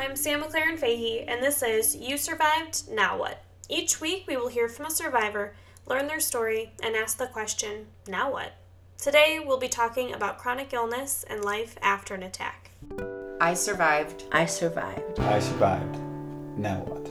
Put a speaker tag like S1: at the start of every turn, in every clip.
S1: I'm Sam McLaren Fahey, and this is You Survived, Now What? Each week, we will hear from a survivor, learn their story, and ask the question, Now what? Today, we'll be talking about chronic illness and life after an attack.
S2: I survived.
S3: I survived.
S4: I survived. Now what?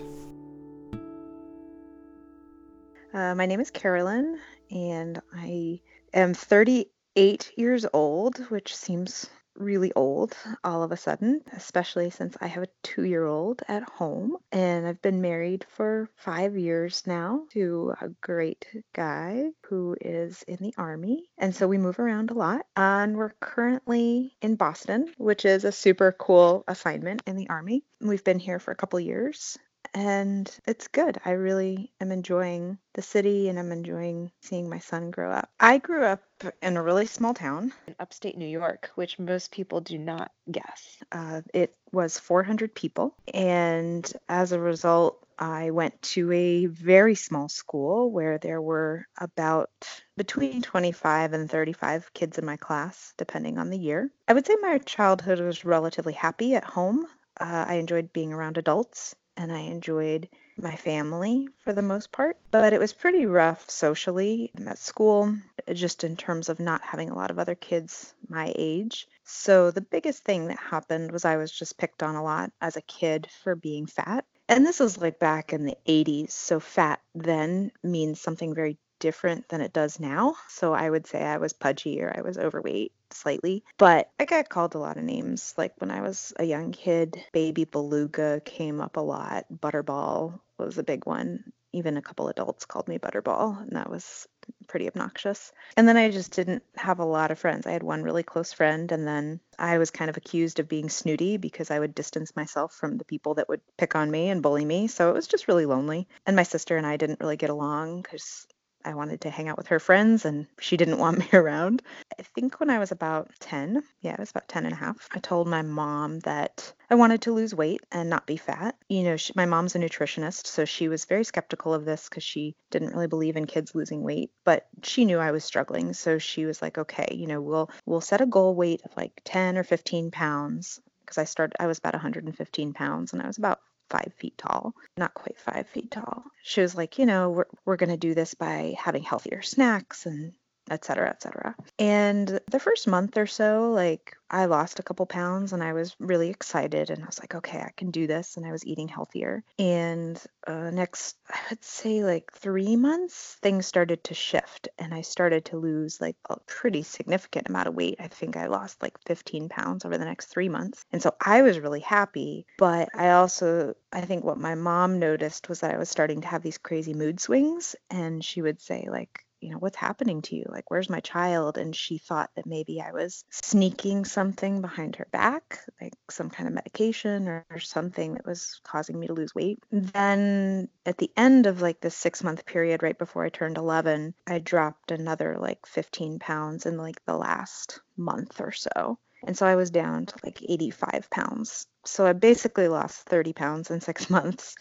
S5: Uh, my name is Carolyn, and I am 38 years old, which seems really old all of a sudden, especially since I have a two year old at home. And I've been married for five years now to a great guy who is in the Army. And so we move around a lot. And we're currently in Boston, which is a super cool assignment in the Army. We've been here for a couple years and it's good. I really am enjoying the city and I'm enjoying seeing my son grow up. I grew up in a really small town in upstate New York, which most people do not guess. Uh, it was 400 people, and as a result, I went to a very small school where there were about between 25 and 35 kids in my class, depending on the year. I would say my childhood was relatively happy at home. Uh, I enjoyed being around adults and I enjoyed my family for the most part. But it was pretty rough socially at school, just in terms of not having a lot of other kids my age. So the biggest thing that happened was I was just picked on a lot as a kid for being fat. And this was like back in the 80s. So fat then means something very different than it does now. So I would say I was pudgy or I was overweight slightly. But I got called a lot of names. Like when I was a young kid, baby beluga came up a lot. Butterball was a big one. Even a couple adults called me Butterball, and that was pretty obnoxious. And then I just didn't have a lot of friends. I had one really close friend, and then I was kind of accused of being snooty because I would distance myself from the people that would pick on me and bully me. So it was just really lonely. And my sister and I didn't really get along because I wanted to hang out with her friends and she didn't want me around. I think when I was about 10, yeah, I was about 10 and a half, I told my mom that I wanted to lose weight and not be fat. You know, she, my mom's a nutritionist, so she was very skeptical of this because she didn't really believe in kids losing weight, but she knew I was struggling. So she was like, okay, you know, we'll, we'll set a goal weight of like 10 or 15 pounds because I started, I was about 115 pounds and I was about five feet tall, not quite five feet tall. She was like, you know, we're, we're going to do this by having healthier snacks and et cetera, et cetera. And the first month or so, like I lost a couple pounds and I was really excited and I was like, okay, I can do this. And I was eating healthier. And uh, next, I would say like three months, things started to shift and I started to lose like a pretty significant amount of weight. I think I lost like 15 pounds over the next three months. And so I was really happy. But I also, I think what my mom noticed was that I was starting to have these crazy mood swings. And she would say, like, you know, what's happening to you? Like, where's my child? And she thought that maybe I was sneaking something behind her back, like some kind of medication or, or something that was causing me to lose weight. Then at the end of like the six month period, right before I turned 11, I dropped another like 15 pounds in like the last month or so. And so I was down to like 85 pounds. So I basically lost 30 pounds in six months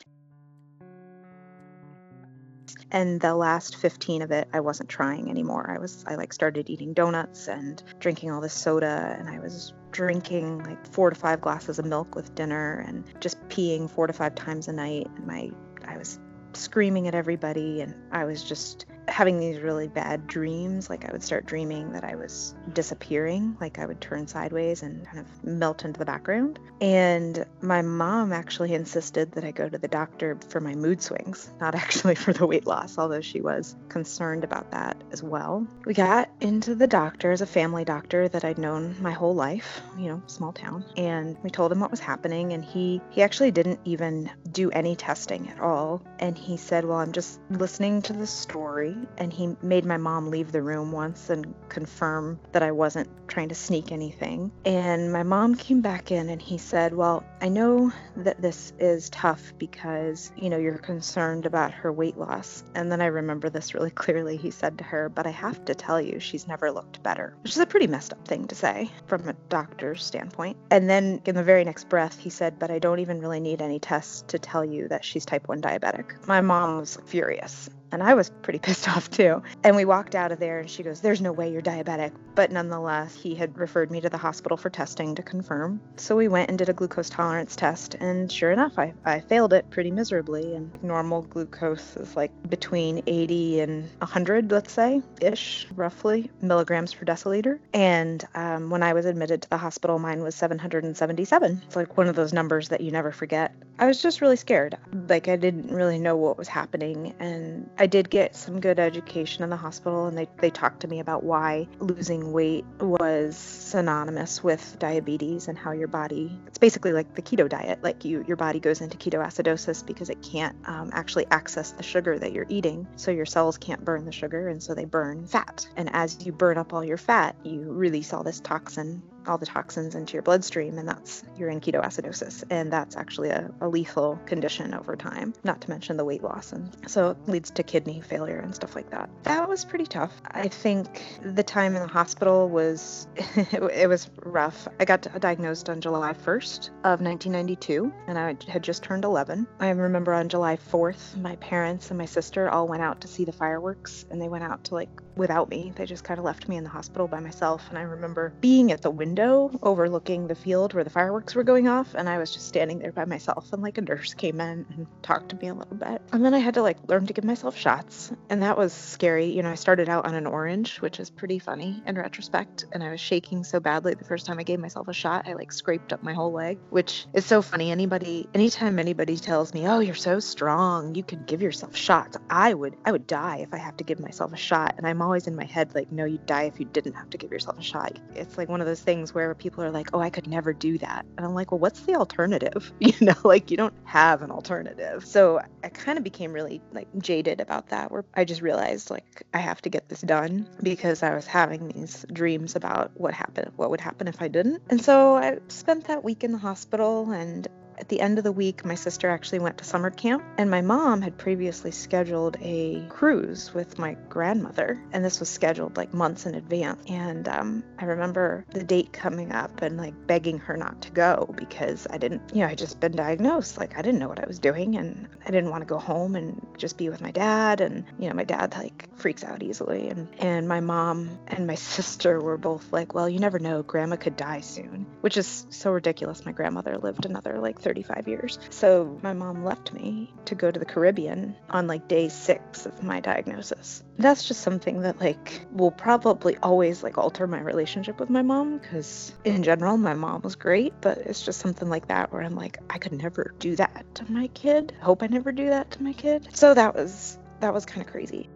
S5: and the last 15 of it i wasn't trying anymore. I was i like started eating donuts and drinking all this soda and i was drinking like four to five glasses of milk with dinner and just peeing four to five times a night. And my i was screaming at everybody and i was just having these really bad dreams. Like I would start dreaming that I was disappearing, like I would turn sideways and kind of melt into the background. And my mom actually insisted that I go to the doctor for my mood swings, not actually for the weight loss, although she was concerned about that as well. We got into the doctor as a family doctor that I'd known my whole life, you know, small town, and we told him what was happening and he he actually didn't even do any testing at all. And he said, "Well, I'm just listening to the story and he made my mom leave the room once and confirm that I wasn't trying to sneak anything. And my mom came back in and he said, Well, I know that this is tough because, you know, you're concerned about her weight loss. And then I remember this really clearly. He said to her, But I have to tell you, she's never looked better, which is a pretty messed up thing to say from a doctor's standpoint. And then in the very next breath, he said, But I don't even really need any tests to tell you that she's type 1 diabetic. My mom was furious And I was pretty pissed off too. And we walked out of there and she goes, There's no way you're diabetic. But nonetheless, he had referred me to the hospital for testing to confirm. So we went and did a glucose tolerance test. And sure enough, I, I failed it pretty miserably. And normal glucose is like between 80 and 100, let's say, ish, roughly, milligrams per deciliter. And um, when I was admitted to the hospital, mine was 777. It's like one of those numbers that you never forget. I was just really scared. Like, I didn't really know what was happening. And I did get some good education in the hospital, and they, they talked to me about why losing weight was synonymous with diabetes and how your body, it's basically like the keto diet. Like, you, your body goes into ketoacidosis because it can't um, actually access the sugar that you're eating. So your cells can't burn the sugar, and so they burn fat. And as you burn up all your fat, you release all this toxin all the toxins into your bloodstream, and that's you're in ketoacidosis, and that's actually a, a, lethal condition over time. Not to mention the weight loss, and so it leads to kidney failure and stuff like that. That was pretty tough. I think the time in the hospital was it was rough. I got diagnosed on July 1st of 1992, and I had just turned 11. I remember on July 4th, my parents and my sister all went out to see the fireworks, and they went out to like without me. They just kind of left me in the hospital by myself, and I remember being at the window overlooking the field where the fireworks were going off, and I was just standing there by myself. And like a nurse came in and talked to me a little bit. And then I had to like learn to give myself shots, and that was scary. You know, I started out on an orange, which is pretty funny in retrospect, and I was shaking so badly the first time I gave myself a shot, I like scraped up my whole leg, which is so funny. Anybody, anytime anybody tells me, "Oh, you're so strong, you can give yourself shots," I would, I would die if I have to give myself a shot, and I'm always in my head like, "No, you'd die if you didn't have to give yourself a shot." It's like one of those things where people are like, oh, I could never do that. And I'm like, well, what's the alternative? You know, like you don't have an alternative. So I kind of became really like jaded about that, where I just realized like I have to get this done because I was having these dreams about what happened, what would happen if I didn't. And so I spent that week in the hospital and at the end of the week, my sister actually went to summer camp, and my mom had previously scheduled a cruise with my grandmother, and this was scheduled like months in advance. And um, I remember the date coming up and like begging her not to go because I didn't, you know, I just been diagnosed. Like I didn't know what I was doing, and I didn't want to go home and just be with my dad. And you know, my dad like freaks out easily, and and my mom and my sister were both like, well, you never know, grandma could die soon, which is so ridiculous. My grandmother lived another like 35 years. So my mom left me to go to the Caribbean on like day six of my diagnosis. That's just something that like will probably always like alter my relationship with my mom because in general my mom was great, but it's just something like that where I'm like I could never do that to my kid. Hope I never do that to my kid. So that was that was kind of crazy.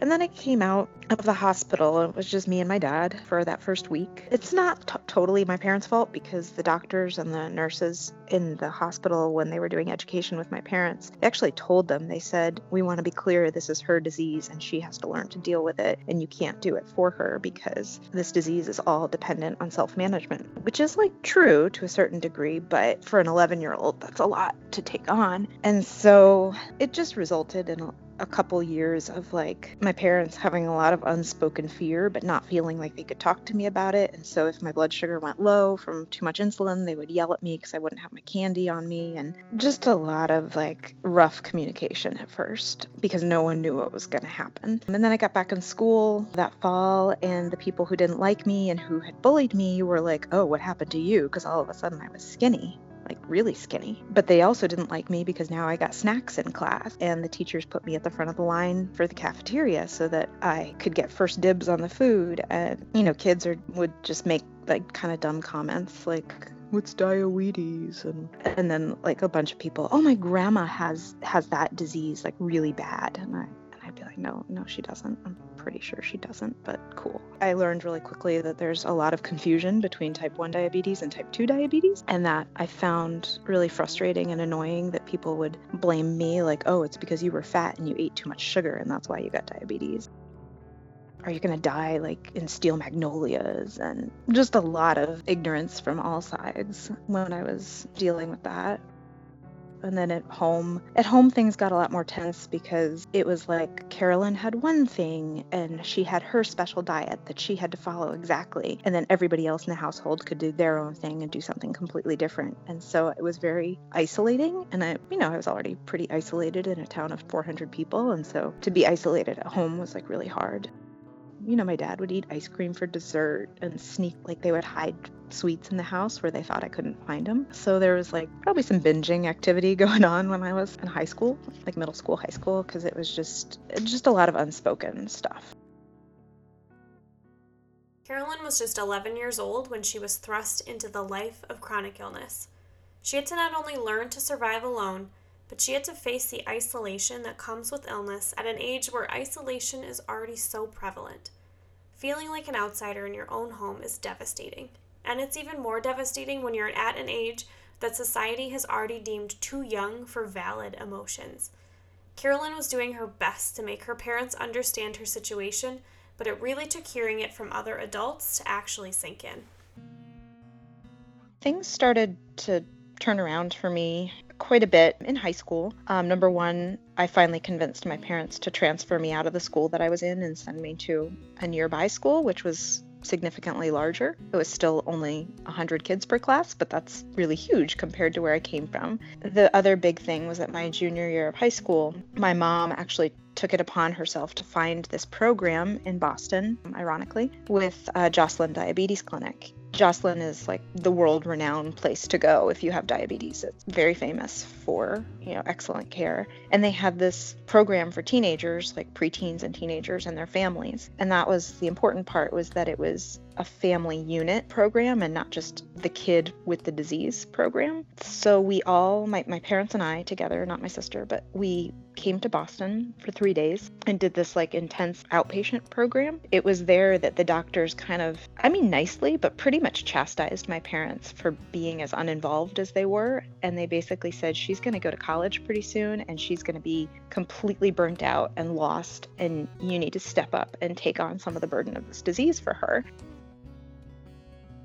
S5: And then I came out of the hospital. It was just me and my dad for that first week. It's not t- totally my parents' fault because the doctors and the nurses in the hospital, when they were doing education with my parents, they actually told them, they said, We want to be clear this is her disease and she has to learn to deal with it. And you can't do it for her because this disease is all dependent on self management, which is like true to a certain degree. But for an 11 year old, that's a lot to take on. And so it just resulted in a a couple years of like my parents having a lot of unspoken fear, but not feeling like they could talk to me about it. And so if my blood sugar went low from too much insulin, they would yell at me because I wouldn't have my candy on me. And just a lot of like rough communication at first because no one knew what was going to happen. And then I got back in school that fall, and the people who didn't like me and who had bullied me were like, oh, what happened to you? Because all of a sudden I was skinny like really skinny. But they also didn't like me because now I got snacks in class, and the teachers put me at the front of the line for the cafeteria so that I could get first dibs on the food. And you know, kids are would just make like kind of dumb comments like what's diabetes and and then like a bunch of people oh my grandma has has that disease like really bad and i and i'd be like no no she doesn't i'm pretty sure she doesn't, but cool. I learned really quickly that there's a lot of confusion between type 1 diabetes and type 2 diabetes, and that I found really frustrating and annoying that people would blame me, like, oh, it's because you were fat and you ate too much sugar, and that's why you got diabetes. Are you going to die like in steel magnolias? And just a lot of ignorance from all sides when I was dealing with that And then at home, at home things got a lot more tense because it was like Carolyn had one thing and she had her special diet that she had to follow exactly. And then everybody else in the household could do their own thing and do something completely different. And so it was very isolating. And I, you know, I was already pretty isolated in a town of 400 people. And so to be isolated at home was like really hard you know, my dad would eat ice cream for dessert and sneak, like, they would hide sweets in the house where they thought I couldn't find them. So there was like probably some binging activity going on when I was in high school, like middle school, high school, because it was just just a lot of unspoken stuff.
S1: Carolyn was just 11 years old when she was thrust into the life of chronic illness. She had to not only learn to survive alone, but she had to face the isolation that comes with illness at an age where isolation is already so prevalent. Feeling like an outsider in your own home is devastating. And it's even more devastating when you're at an age that society has already deemed too young for valid emotions. Carolyn was doing her best to make her parents understand her situation, but it really took hearing it from other adults to actually sink in.
S5: Things started to turn around for me quite a bit in high school. Um, number one, I finally convinced my parents to transfer me out of the school that I was in and send me to a nearby school, which was significantly larger. It was still only 100 kids per class, but that's really huge compared to where I came from. The other big thing was that my junior year of high school, my mom actually took it upon herself to find this program in Boston, ironically, with uh, Joslin Diabetes Clinic. Joslin is like the world renowned place to go if you have diabetes. It's very famous for, you know, excellent care. And they had this program for teenagers, like preteens and teenagers and their families. And that was the important part was that it was a family unit program and not just the kid with the disease program. So we all, my, my parents and I together, not my sister, but we came to Boston for three days and did this like intense outpatient program. It was there that the doctors kind of, I mean, nicely, but pretty much chastised my parents for being as uninvolved as they were. And they basically said, she's going to go to college pretty soon and she's going to be completely burnt out and lost. And you need to step up and take on some of the burden of this disease for her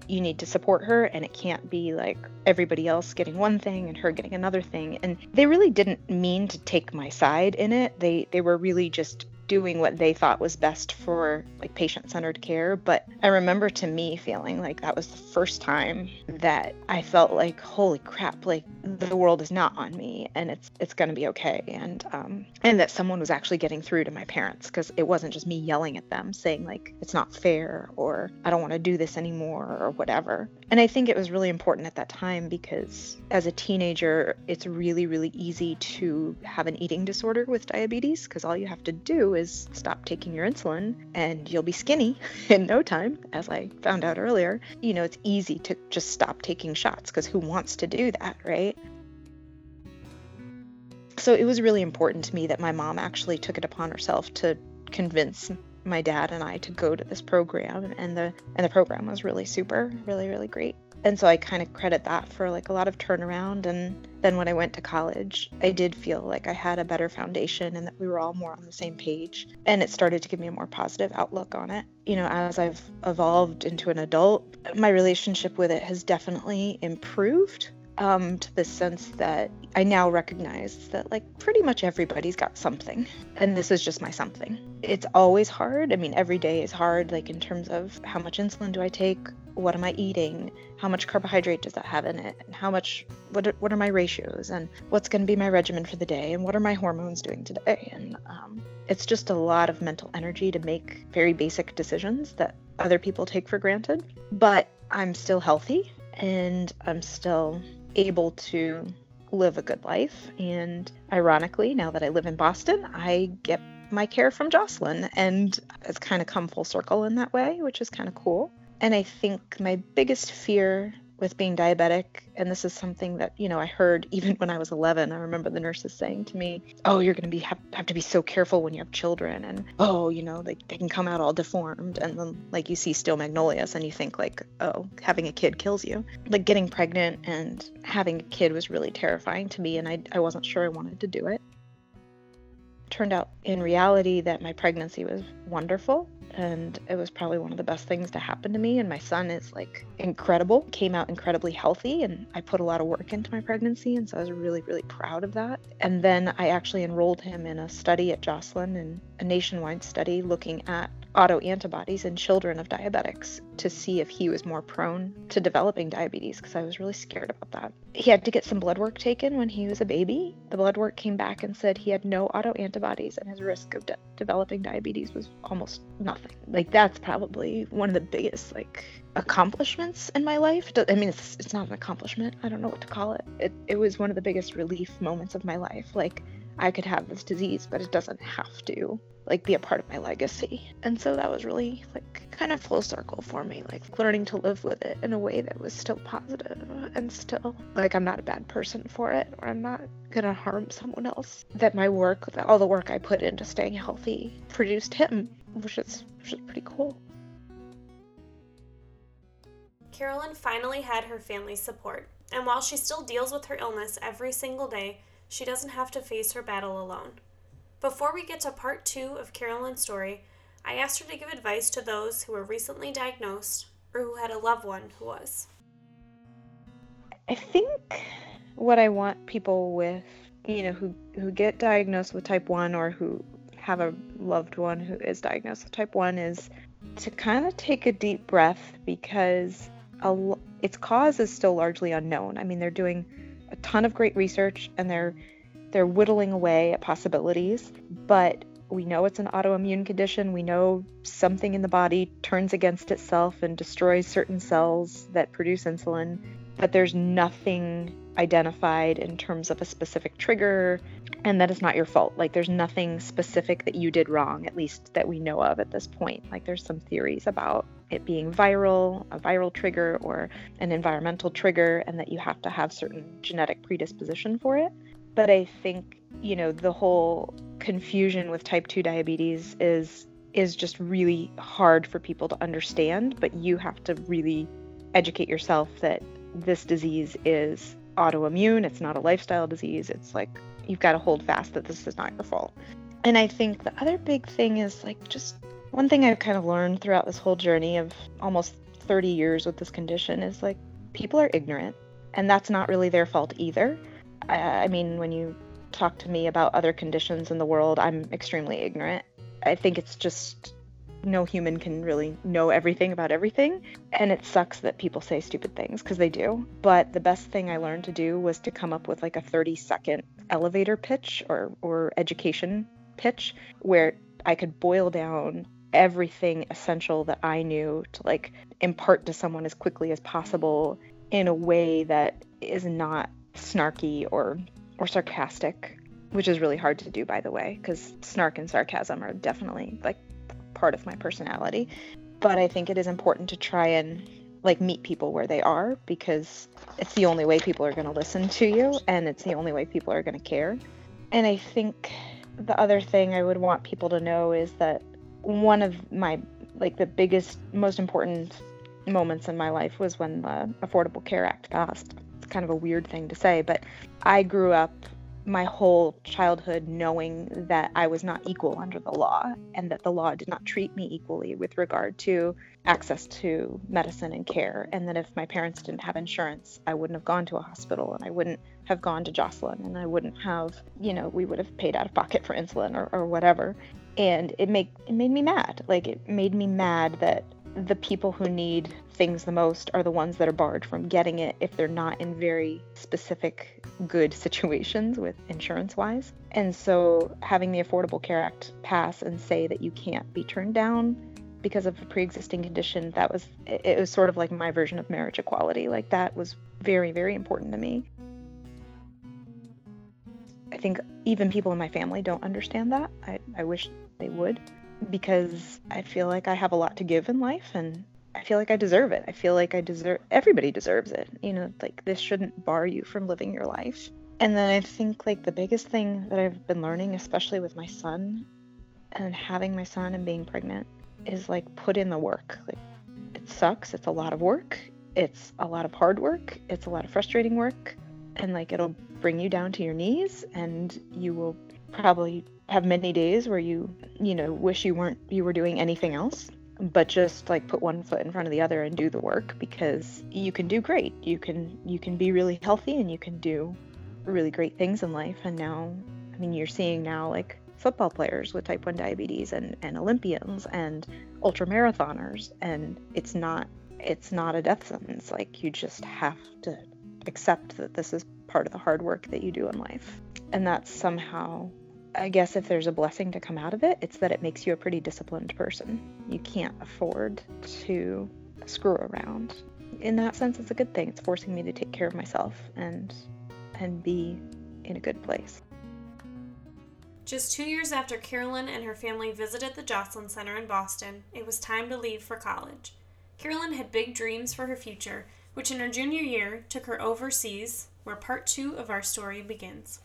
S5: you need to support her and it can't be like everybody else getting one thing and her getting another thing. And they really didn't mean to take my side in it. They they were really just doing what they thought was best for like patient-centered care but i remember to me feeling like that was the first time that i felt like holy crap like the world is not on me and it's it's going to be okay and um and that someone was actually getting through to my parents because it wasn't just me yelling at them saying like it's not fair or i don't want to do this anymore or whatever. And i think it was really important at that time because as a teenager it's really really easy to have an eating disorder with diabetes because all you have to do is stop taking your insulin and you'll be skinny in no time, as I found out earlier. You know, it's easy to just stop taking shots because who wants to do that, right? So it was really important to me that my mom actually took it upon herself to convince my dad and I to go to this program and the and the program was really super, really really great and so I kind of credit that for like a lot of turnaround. And then when I went to college, I did feel like I had a better foundation and that we were all more on the same page. And it started to give me a more positive outlook on it. You know, as I've evolved into an adult, my relationship with it has definitely improved um, to the sense that I now recognize that like pretty much everybody's got something, and this is just my something. It's always hard. I mean, every day is hard, like in terms of how much insulin do I take, what am I eating, how much carbohydrate does that have in it, and how much, what are, what are my ratios, and what's going to be my regimen for the day, and what are my hormones doing today, and um, it's just a lot of mental energy to make very basic decisions that other people take for granted. But I'm still healthy, and I'm still able to live a good life. And ironically, now that I live in Boston, I get my care from Joslin. and it's kind of come full circle in that way, which is kind of cool. And I think my biggest fear with being diabetic and this is something that you know i heard even when i was 11 i remember the nurses saying to me oh you're going to be have, have to be so careful when you have children and oh you know they, they can come out all deformed and then like you see steel magnolias and you think like oh having a kid kills you. Like getting pregnant and having a kid was really terrifying to me and i, I wasn't sure i wanted to do it. Turned out in reality that my pregnancy was wonderful and it was probably one of the best things to happen to me. And my son is like incredible, came out incredibly healthy, and I put a lot of work into my pregnancy, and so I was really, really proud of that. And then I actually enrolled him in a study at Joslin, and a nationwide study looking at autoantibodies in children of diabetics to see if he was more prone to developing diabetes because I was really scared about that. He had to get some blood work taken when he was a baby. The blood work came back and said he had no autoantibodies and his risk of de- developing diabetes was almost nothing. Like that's probably one of the biggest like accomplishments in my life. I mean, it's it's not an accomplishment. I don't know what to call it. It it was one of the biggest relief moments of my life. Like I could have this disease, but it doesn't have to like be a part of my legacy. And so that was really like kind of full circle for me, like learning to live with it in a way that was still positive and still like I'm not a bad person for it or I'm not gonna harm someone else. That my work, that all the work I put into staying healthy produced him, which is which is pretty cool.
S1: Carolyn finally had her family's support, and while she still deals with her illness every single day, she doesn't have to face her battle alone. Before we get to part two of Carolyn's story, I asked her to give advice to those who were recently diagnosed or who had a loved one who was.
S5: I think what I want people with, you know, who who get diagnosed with type 1 or who have a loved one who is diagnosed with type 1 is to kind of take a deep breath because a, its cause is still largely unknown. I mean, they're doing a ton of great research and they're they're whittling away at possibilities, but we know it's an autoimmune condition. We know something in the body turns against itself and destroys certain cells that produce insulin, but there's nothing identified in terms of a specific trigger, and that is not your fault. Like, there's nothing specific that you did wrong, at least that we know of at this point. Like, there's some theories about it being viral, a viral trigger, or an environmental trigger, and that you have to have certain genetic predisposition for it. But I think, you know, the whole confusion with type 2 diabetes is is just really hard for people to understand, but you have to really educate yourself that this disease is autoimmune, it's not a lifestyle disease. It's like you've got to hold fast that this is not your fault. And I think the other big thing is like just one thing I've kind of learned throughout this whole journey of almost 30 years with this condition is like people are ignorant, and that's not really their fault either. I mean, when you talk to me about other conditions in the world, I'm extremely ignorant. I think it's just no human can really know everything about everything. And it sucks that people say stupid things because they do. But the best thing I learned to do was to come up with like a 30 second elevator pitch or, or education pitch where I could boil down everything essential that I knew to like impart to someone as quickly as possible in a way that is not snarky or or sarcastic, which is really hard to do by the way, because snark and sarcasm are definitely like part of my personality. But I think it is important to try and like meet people where they are because it's the only way people are going to listen to you and it's the only way people are going to care. And I think the other thing I would want people to know is that one of my like the biggest most important moments in my life was when the Affordable Care Act passed kind of a weird thing to say, but I grew up my whole childhood knowing that I was not equal under the law and that the law did not treat me equally with regard to access to medicine and care. And that if my parents didn't have insurance, I wouldn't have gone to a hospital and I wouldn't have gone to Joslin and I wouldn't have, you know, we would have paid out of pocket for insulin or, or whatever. And it made it made me mad. Like it made me mad that the people who need things the most are the ones that are barred from getting it if they're not in very specific good situations with insurance wise. And so having the Affordable Care Act pass and say that you can't be turned down because of a pre-existing condition that was it was sort of like my version of marriage equality. Like that was very very important to me. I think even people in my family don't understand that. I, I wish they would because I feel like I have a lot to give in life and I feel like I deserve it. I feel like I deserve everybody deserves it. You know, like this shouldn't bar you from living your life. And then I think like the biggest thing that I've been learning, especially with my son and having my son and being pregnant, is like put in the work. Like it sucks. It's a lot of work. It's a lot of hard work. It's a lot of frustrating work. And like it'll bring you down to your knees and you will probably have many days where you, you know, wish you weren't you were doing anything else, but just like put one foot in front of the other and do the work because you can do great. You can you can be really healthy and you can do really great things in life. And now I mean you're seeing now like football players with type 1 diabetes and, and Olympians and ultra marathoners. And it's not it's not a death sentence. Like you just have to accept that this is part of the hard work that you do in life. And that's somehow I guess if there's a blessing to come out of it, it's that it makes you a pretty disciplined person. You can't afford to screw around. In that sense, it's a good thing. It's forcing me to take care of myself and and be in a good place.
S1: Just two years after Carolyn and her family visited the Joslin Center in Boston, it was time to leave for college. Carolyn had big dreams for her future, which in her junior year took her overseas, where part two of our story begins.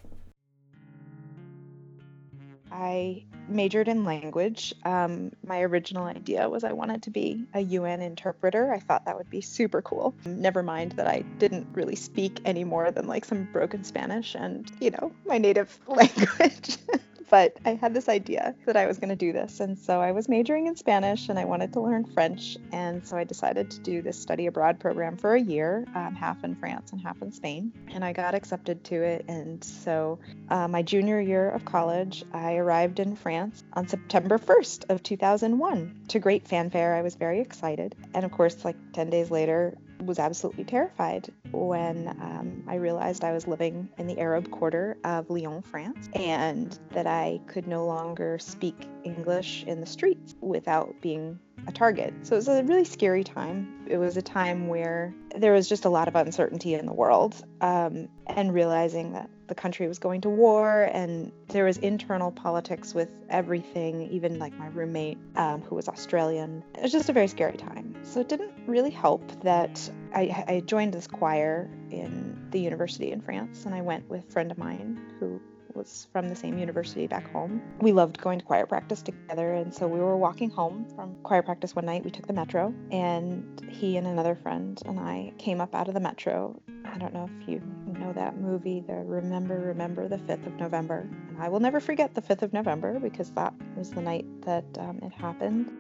S5: I majored in language. Um, my original idea was I wanted to be a UN interpreter. I thought that would be super cool. Never mind that I didn't really speak any more than like some broken Spanish and, you know, my native language but I had this idea that I was going to do this. And so I was majoring in Spanish and I wanted to learn French. And so I decided to do this study abroad program for a year, um, half in France and half in Spain. And I got accepted to it. And so uh, my junior year of college, I arrived in France on September 1st of 2001 to great fanfare. I was very excited. And of course, like 10 days later, was absolutely terrified when um, I realized I was living in the Arab quarter of Lyon, France, and that I could no longer speak English in the streets without being a target. So it was a really scary time. It was a time where there was just a lot of uncertainty in the world, um, and realizing that the country was going to war and there was internal politics with everything, even like my roommate um, who was Australian. It was just a very scary time. So it didn't really help that I, I joined this choir in the university in France, and I went with a friend of mine who was from the same university back home. We loved going to choir practice together, and so we were walking home from choir practice one night. We took the metro, and he and another friend and I came up out of the metro. I don't know if you know that movie, the Remember, Remember the 5th of November. And I will never forget the 5th of November because that was the night that um, it happened.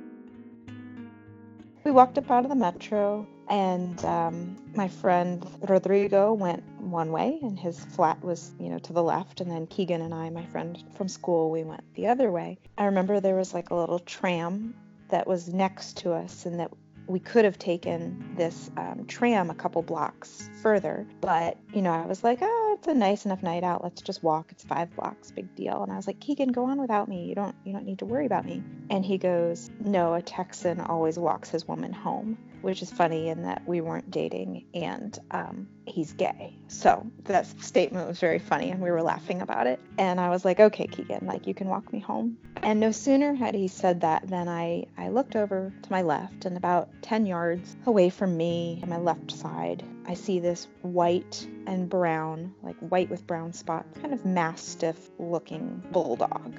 S5: We walked up out of the metro, and um, my friend Rodrigo went one way, and his flat was, you know, to the left. And then Keegan and I, my friend from school, we went the other way. I remember there was like a little tram that was next to us, and that we could have taken this um, tram a couple blocks further. But, you know, I was like, oh, it's a nice enough night out. Let's just walk. It's five blocks, big deal. And I was like, Keegan, go on without me. You don't, you don't need to worry about me. And he goes, no, a Texan always walks his woman home which is funny in that we weren't dating and um, he's gay. So that statement was very funny and we were laughing about it. And I was like, okay, Keegan, like you can walk me home. And no sooner had he said that than I, I looked over to my left and about 10 yards away from me on my left side, I see this white and brown, like white with brown spots, kind of mastiff looking bulldog.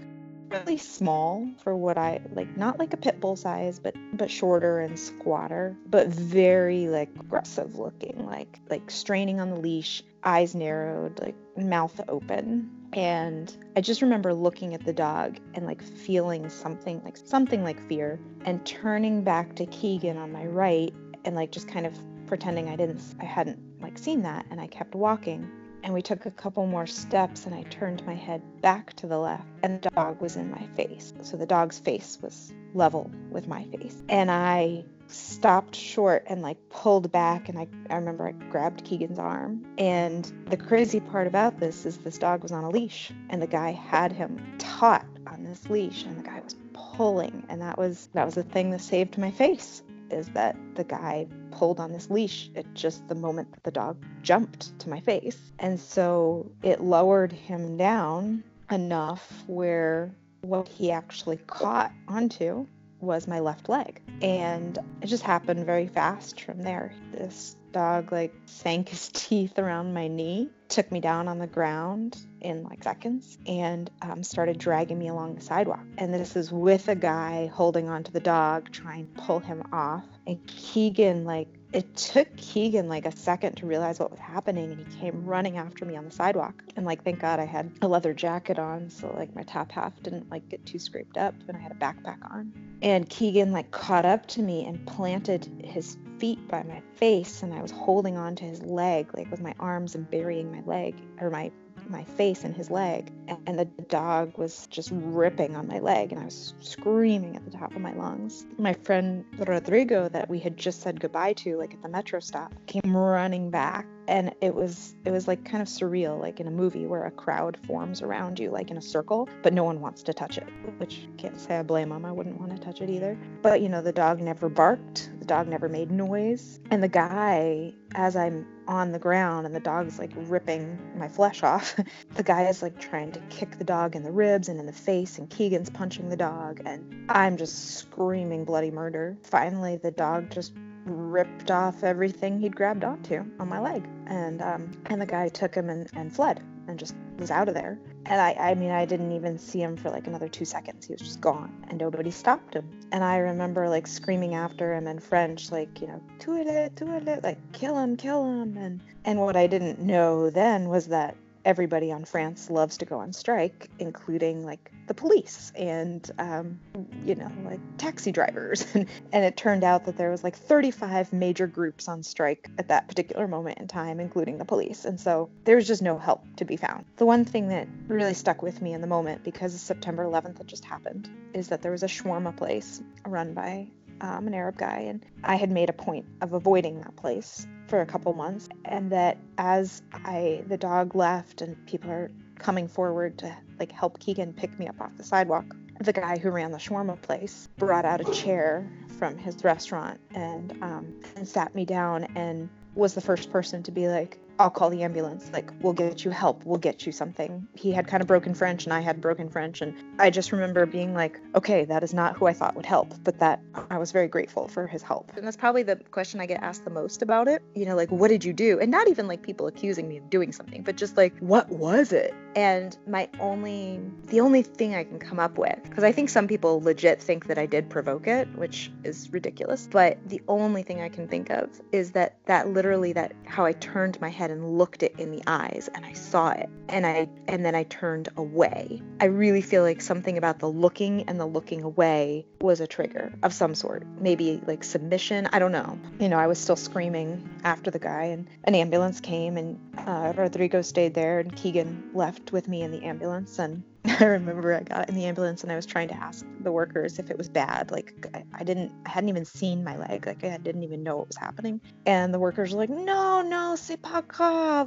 S5: Really small for what I like not like a pit bull size but but shorter and squatter but very like aggressive looking like like straining on the leash eyes narrowed like mouth open. And I just remember looking at the dog and like feeling something like something like fear and turning back to Keegan on my right and like just kind of pretending I didn't I hadn't like seen that and I kept walking and we took a couple more steps and I turned my head back to the left and the dog was in my face. So the dog's face was level with my face. And I stopped short and like pulled back and I, I remember I grabbed Keegan's arm. And the crazy part about this is this dog was on a leash and the guy had him taut on this leash and the guy was pulling and that was that was the thing that saved my face is that the guy pulled on this leash at just the moment that the dog jumped to my face. And so it lowered him down enough where what he actually caught onto was my left leg. And it just happened very fast from there. This dog like sank his teeth around my knee, took me down on the ground in like seconds, and um, started dragging me along the sidewalk. And this is with a guy holding onto the dog, trying to pull him off. And Keegan like it took Keegan like a second to realize what was happening and he came running after me on the sidewalk. And like thank God I had a leather jacket on so like my top half didn't like get too scraped up and I had a backpack on. And Keegan like caught up to me and planted his feet by my face and I was holding on to his leg like with my arms and burying my leg or my my face and his leg and the dog was just ripping on my leg and I was screaming at the top of my lungs. My friend Rodrigo that we had just said goodbye to like at the metro stop came running back and it was it was like kind of surreal like in a movie where a crowd forms around you like in a circle but no one wants to touch it which can't say i blame them i wouldn't want to touch it either but you know the dog never barked dog never made noise and the guy as i'm on the ground and the dog's like ripping my flesh off the guy is like trying to kick the dog in the ribs and in the face and keegan's punching the dog and i'm just screaming bloody murder finally the dog just ripped off everything he'd grabbed onto on my leg. And um, and the guy took him and, and fled and just was out of there. And I, I mean, I didn't even see him for like another two seconds. He was just gone and nobody stopped him. And I remember like screaming after him in French, like, you know, tuile, tuile, like, kill him, kill him. And, and what I didn't know then was that everybody on France loves to go on strike, including like the police and um, you know like taxi drivers. and, it turned out that there was like 35 major groups on strike at that particular moment in time, including the police. And so there was just no help to be found. The one thing that really stuck with me in the moment because September 11th had just happened is that there was a shawarma place run by um, an Arab guy, and I had made a point of avoiding that place for a couple months. And that as I the dog left and people are coming forward to like help Keegan pick me up off the sidewalk, the guy who ran the shawarma place brought out a chair from his restaurant and um, and sat me down and was the first person to be like, I'll call the ambulance. Like, we'll get you help. We'll get you something. He had kind of broken French and I had broken French. And I just remember being like, okay, that is not who I thought would help, but that I was very grateful for his help. And that's probably the question I get asked the most about it. You know, like, what did you do? And not even like people accusing me of doing something, but just like, what was it? And my only, the only thing I can come up with, because I think some people legit think that I did provoke it, which is ridiculous, but the only thing I can think of is that that literally, that how I turned my head head and looked it in the eyes and I saw it and I and then I turned away. I really feel like something about the looking and the looking away was a trigger of some sort. Maybe like submission, I don't know. You know, I was still screaming after the guy and an ambulance came and uh, Rodrigo stayed there and Keegan left with me in the ambulance and I remember I got in the ambulance and I was trying to ask the workers if it was bad. Like I, didn't, I hadn't even seen my leg. Like I didn't even know what was happening. And the workers were like, "No, no,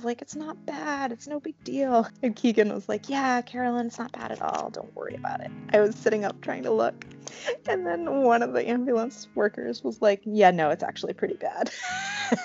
S5: grave. Like it's not bad. It's no big deal." And Keegan was like, "Yeah, Carolyn, it's not bad at all. Don't worry about it." I was sitting up trying to look, and then one of the ambulance workers was like, "Yeah, no, it's actually pretty bad."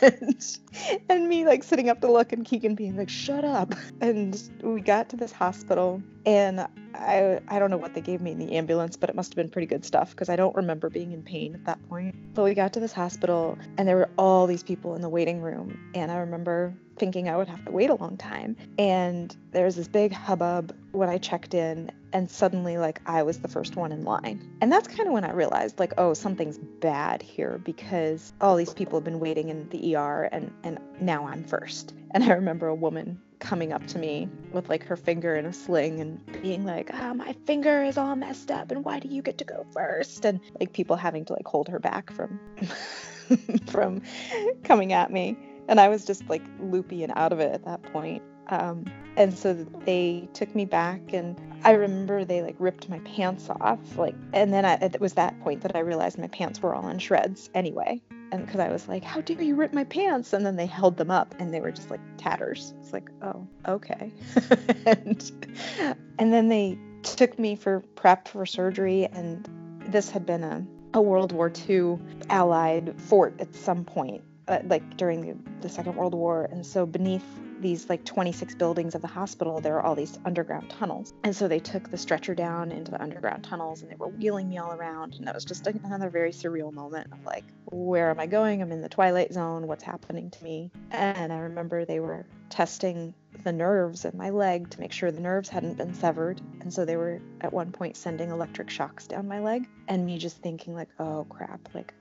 S5: and, and me like sitting up to look, and Keegan being like, "Shut up." And we got to this hospital and I I don't know what they gave me in the ambulance, but it must have been pretty good stuff because I don't remember being in pain at that point. But we got to this hospital and there were all these people in the waiting room, and I remember thinking I would have to wait a long time. And there was this big hubbub when I checked in, and suddenly like I was the first one in line. And that's kind of when I realized like, oh, something's bad here because all these people have been waiting in the ER and and now I'm first. And I remember a woman coming up to me with like her finger in a sling and being like, "Ah, oh, my finger is all messed up and why do you get to go first? And like people having to like hold her back from from coming at me. And I was just like loopy and out of it at that point. Um, and so they took me back and i remember they like ripped my pants off like and then I, it was that point that i realized my pants were all in shreds anyway and because I was like, "How dare you rip my pants?" and then they held them up, and they were just like tatters. It's like, oh, okay. and and then they took me for prep for surgery, and this had been a a World War II Allied fort at some point, uh, like during the, the Second World War, and so beneath these like 26 buildings of the hospital, there are all these underground tunnels. And so they took the stretcher down into the underground tunnels and they were wheeling me all around. And that was just another very surreal moment of like, where am I going? I'm in the twilight zone. What's happening to me? And I remember they were testing the nerves in my leg to make sure the nerves hadn't been severed. And so they were at one point sending electric shocks down my leg. And me just thinking, like, oh crap, like,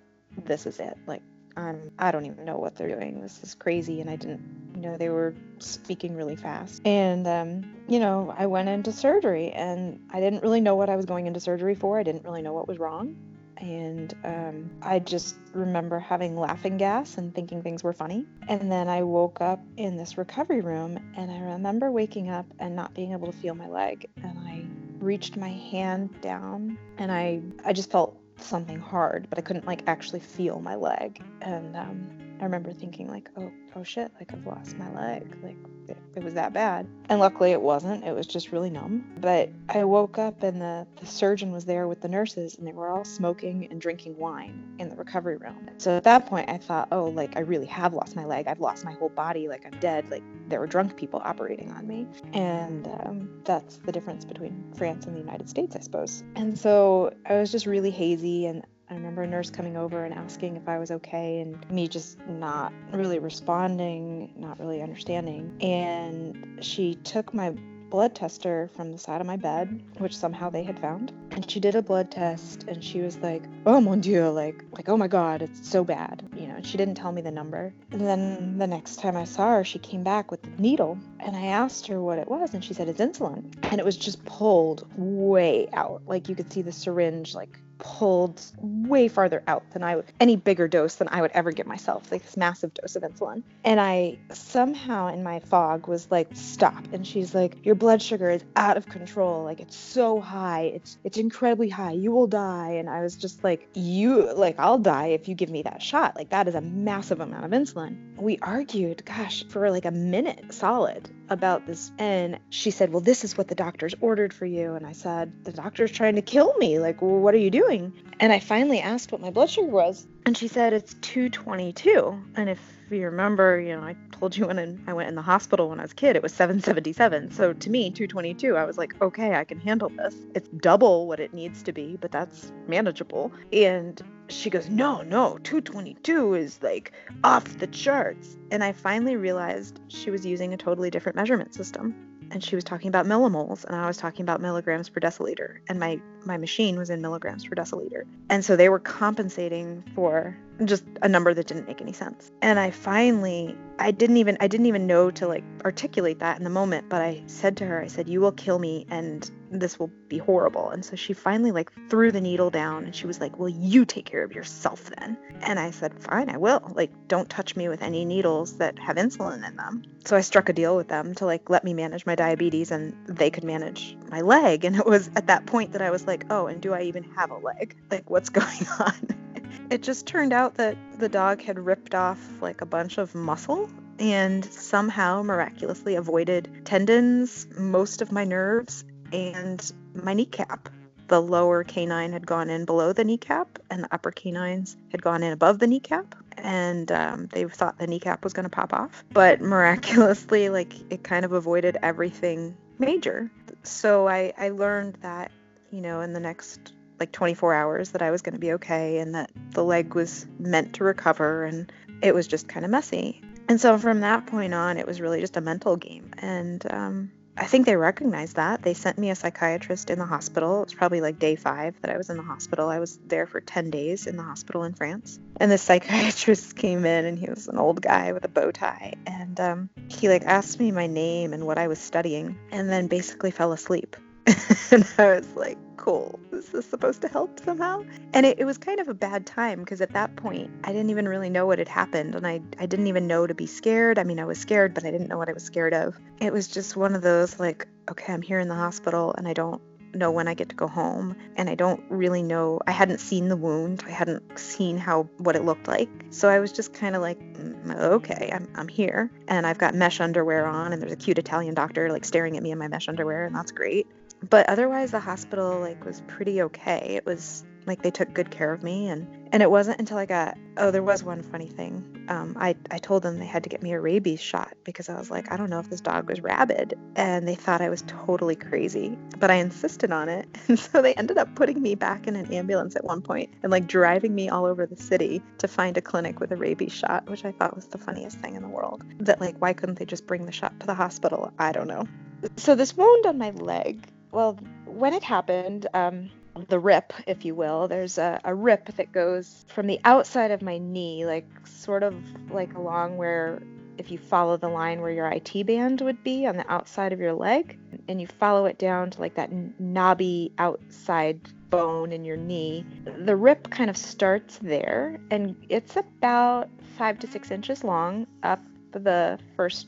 S5: this is it. Like, um, I don't even know what they're doing. This is crazy. And I didn't, you know, they were speaking really fast. And, um, you know, I went into surgery and I didn't really know what I was going into surgery for. I didn't really know what was wrong. And um, I just remember having laughing gas and thinking things were funny. And then I woke up in this recovery room and I remember waking up and not being able to feel my leg. And I reached my hand down and I, I just felt something hard, but I couldn't like actually feel my leg. And um, I remember thinking like, oh, oh shit, like I've lost my leg. Like it, it, was that bad. And luckily it wasn't. It was just really numb. But I woke up and the, the surgeon was there with the nurses and they were all smoking and drinking wine in the recovery room. So at that point I thought, oh, like I really have lost my leg. I've lost my whole body. Like I'm dead. Like there were drunk people operating on me. And um, that's the difference between France and the United States, I suppose. And so I was just really hazy and I remember a nurse coming over and asking if I was okay, and me just not really responding, not really understanding. And she took my blood tester from the side of my bed, which somehow they had found. And she did a blood test and she was like, Oh mon dieu, like like oh my god, it's so bad. You know, she didn't tell me the number. And then the next time I saw her, she came back with the needle and I asked her what it was and she said it's insulin. And it was just pulled way out. Like you could see the syringe like pulled way farther out than I would, any bigger dose than I would ever give myself, like this massive dose of insulin. And I somehow in my fog was like, stop. And she's like, your blood sugar is out of control. Like it's so high. It's, it's incredibly high. You will die. And I was just like, you, like, I'll die if you give me that shot. Like that is a massive amount of insulin. We argued, gosh, for like a minute solid about this. And she said, well, this is what the doctor's ordered for you. And I said, the doctor's trying to kill me. Like, well, what are you doing? And I finally asked what my blood sugar was, and she said it's 222. And if you remember, you know, I told you when I went in the hospital when I was a kid, it was 777. So to me, 222, I was like, okay, I can handle this. It's double what it needs to be, but that's manageable. And she goes, no, no, 222 is like off the charts. And I finally realized she was using a totally different measurement system and she was talking about millimoles and I was talking about milligrams per deciliter and my my machine was in milligrams per deciliter. And so they were compensating for just a number that didn't make any sense. And I finally I didn't even I didn't even know to like articulate that in the moment, but I said to her, I said, "You will kill me and this will be horrible." And so she finally like threw the needle down and she was like, "Well, you take care of yourself then." And I said, "Fine, I will. Like don't touch me with any needles that have insulin in them." So I struck a deal with them to like let me manage my diabetes and they could manage my leg. And it was at that point that I was like, "Oh, and do I even have a leg? Like what's going on?" It just turned out that the dog had ripped off like a bunch of muscle and somehow miraculously avoided tendons, most of my nerves, and my kneecap. The lower canine had gone in below the kneecap, and the upper canines had gone in above the kneecap. And um, they thought the kneecap was going to pop off. But miraculously, like, it kind of avoided everything major. So I, I learned that, you know, in the next like 24 hours that I was going to be okay and that the leg was meant to recover and it was just kind of messy. And so from that point on, it was really just a mental game. And um, I think they recognized that. They sent me a psychiatrist in the hospital. It was probably like day five that I was in the hospital. I was there for 10 days in the hospital in France. And the psychiatrist came in and he was an old guy with a bow tie. And um, he like asked me my name and what I was studying and then basically fell asleep. and I was like, cool. Is this supposed to help somehow? And it, it was kind of a bad time because at that point, I didn't even really know what had happened. And I, I didn't even know to be scared. I mean, I was scared, but I didn't know what I was scared of. It was just one of those like, okay, I'm here in the hospital and I don't know when I get to go home and I don't really know I hadn't seen the wound I hadn't seen how what it looked like so I was just kind of like mm, okay I'm, I'm here and I've got mesh underwear on and there's a cute Italian doctor like staring at me in my mesh underwear and that's great but otherwise the hospital like was pretty okay. It was like they took good care of me and and it wasn't until i got oh there was one funny thing. Um, I, I told them they had to get me a rabies shot because i was like i don't know if this dog was rabid and they thought i was totally crazy but i insisted on it. And so they ended up putting me back in an ambulance at one point and like driving me all over the city to find a clinic with a rabies shot which i thought was the funniest thing in the world. That like why couldn't they just bring the shot to the hospital? I don't know. So this wound on my leg well, when it happened, um, the rip, if you will. There's a, a rip that goes from the outside of my knee, like sort of like along where if you follow the line where your IT band would be on the outside of your leg, and you follow it down to like that knobby outside bone in your knee, the rip kind of starts there, and it's about five to six inches long up the first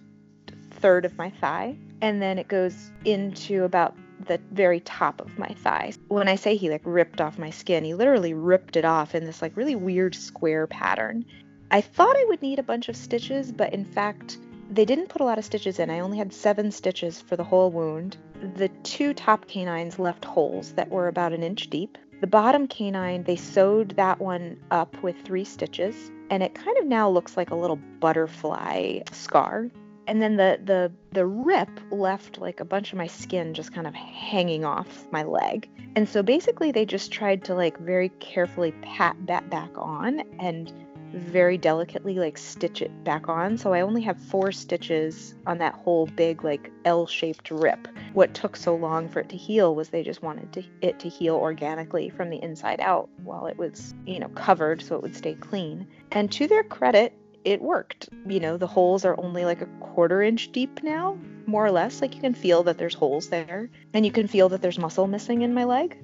S5: third of my thigh, and then it goes into about the very top of my thigh. When I say he like ripped off my skin, he literally ripped it off in this like really weird square pattern. I thought I would need a bunch of stitches, but in fact, they didn't put a lot of stitches in. I only had seven stitches for the whole wound. The two top canines left holes that were about an inch deep. The bottom canine, they sewed that one up with three stitches, and it kind of now looks like a little butterfly scar. And then the the the rip left like a bunch of my skin just kind of hanging off my leg. And so basically they just tried to like very carefully pat that back on and very delicately like stitch it back on. So I only have four stitches on that whole big like L-shaped rip. What took so long for it to heal was they just wanted to, it to heal organically from the inside out while it was, you know, covered so it would stay clean. And to their credit, it worked. You know, the holes are only like a quarter inch deep now, more or less. Like you can feel that there's holes there, and you can feel that there's muscle missing in my leg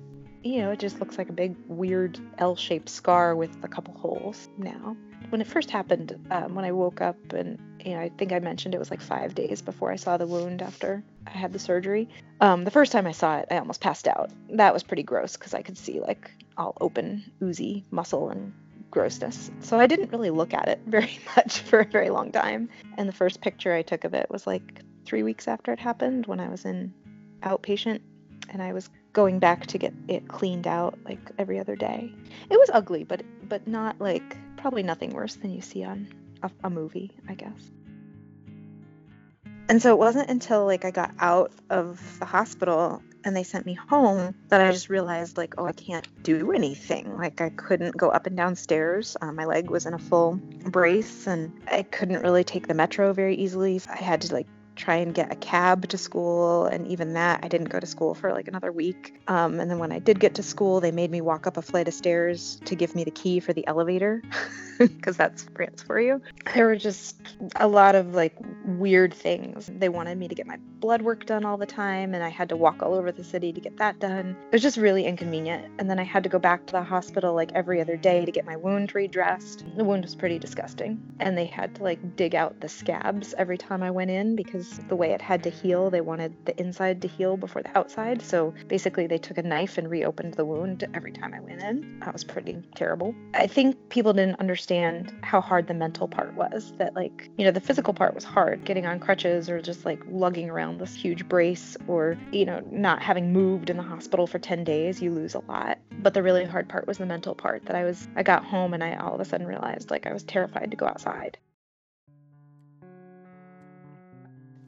S5: you know, it just looks like a big, weird L shaped scar with a couple holes now. When it first happened, um, when I woke up, and you know, I think I mentioned it was like five days before I saw the wound after I had the surgery. Um, the first time I saw it, I almost passed out. That was pretty gross because I could see like all open, oozy muscle and grossness. So I didn't really look at it very much for a very long time. And the first picture I took of it was like three weeks after it happened when I was in outpatient and I was going back to get it cleaned out like every other day. It was ugly, but but not like probably nothing worse than you see on a, a movie, I guess. And so it wasn't until like I got out of the hospital and they sent me home that I just realized like oh I can't do anything. Like I couldn't go up and down stairs. Um, my leg was in a full brace and I couldn't really take the metro very easily. I had to like try and get a cab to school. And even that, I didn't go to school for like another week. Um, and then when I did get to school, they made me walk up a flight of stairs to give me the key for the elevator because that's France for you. There were just a lot of like weird things. They wanted me to get my blood work done all the time, and I had to walk all over the city to get that done. It was just really inconvenient. And then I had to go back to the hospital like every other day to get my wound redressed. The wound was pretty disgusting. And they had to like dig out the scabs every time I went in because the way it had to heal. They wanted the inside to heal before the outside. So basically, they took a knife and reopened the wound every time I went in. That was pretty terrible. I think people didn't understand how hard the mental part was. That, like, you know, the physical part was hard, getting on crutches or just like lugging around this huge brace or, you know, not having moved in the hospital for 10 days, you lose a lot. But the really hard part was the mental part that I was, I got home and I all of a sudden realized like I was terrified to go outside.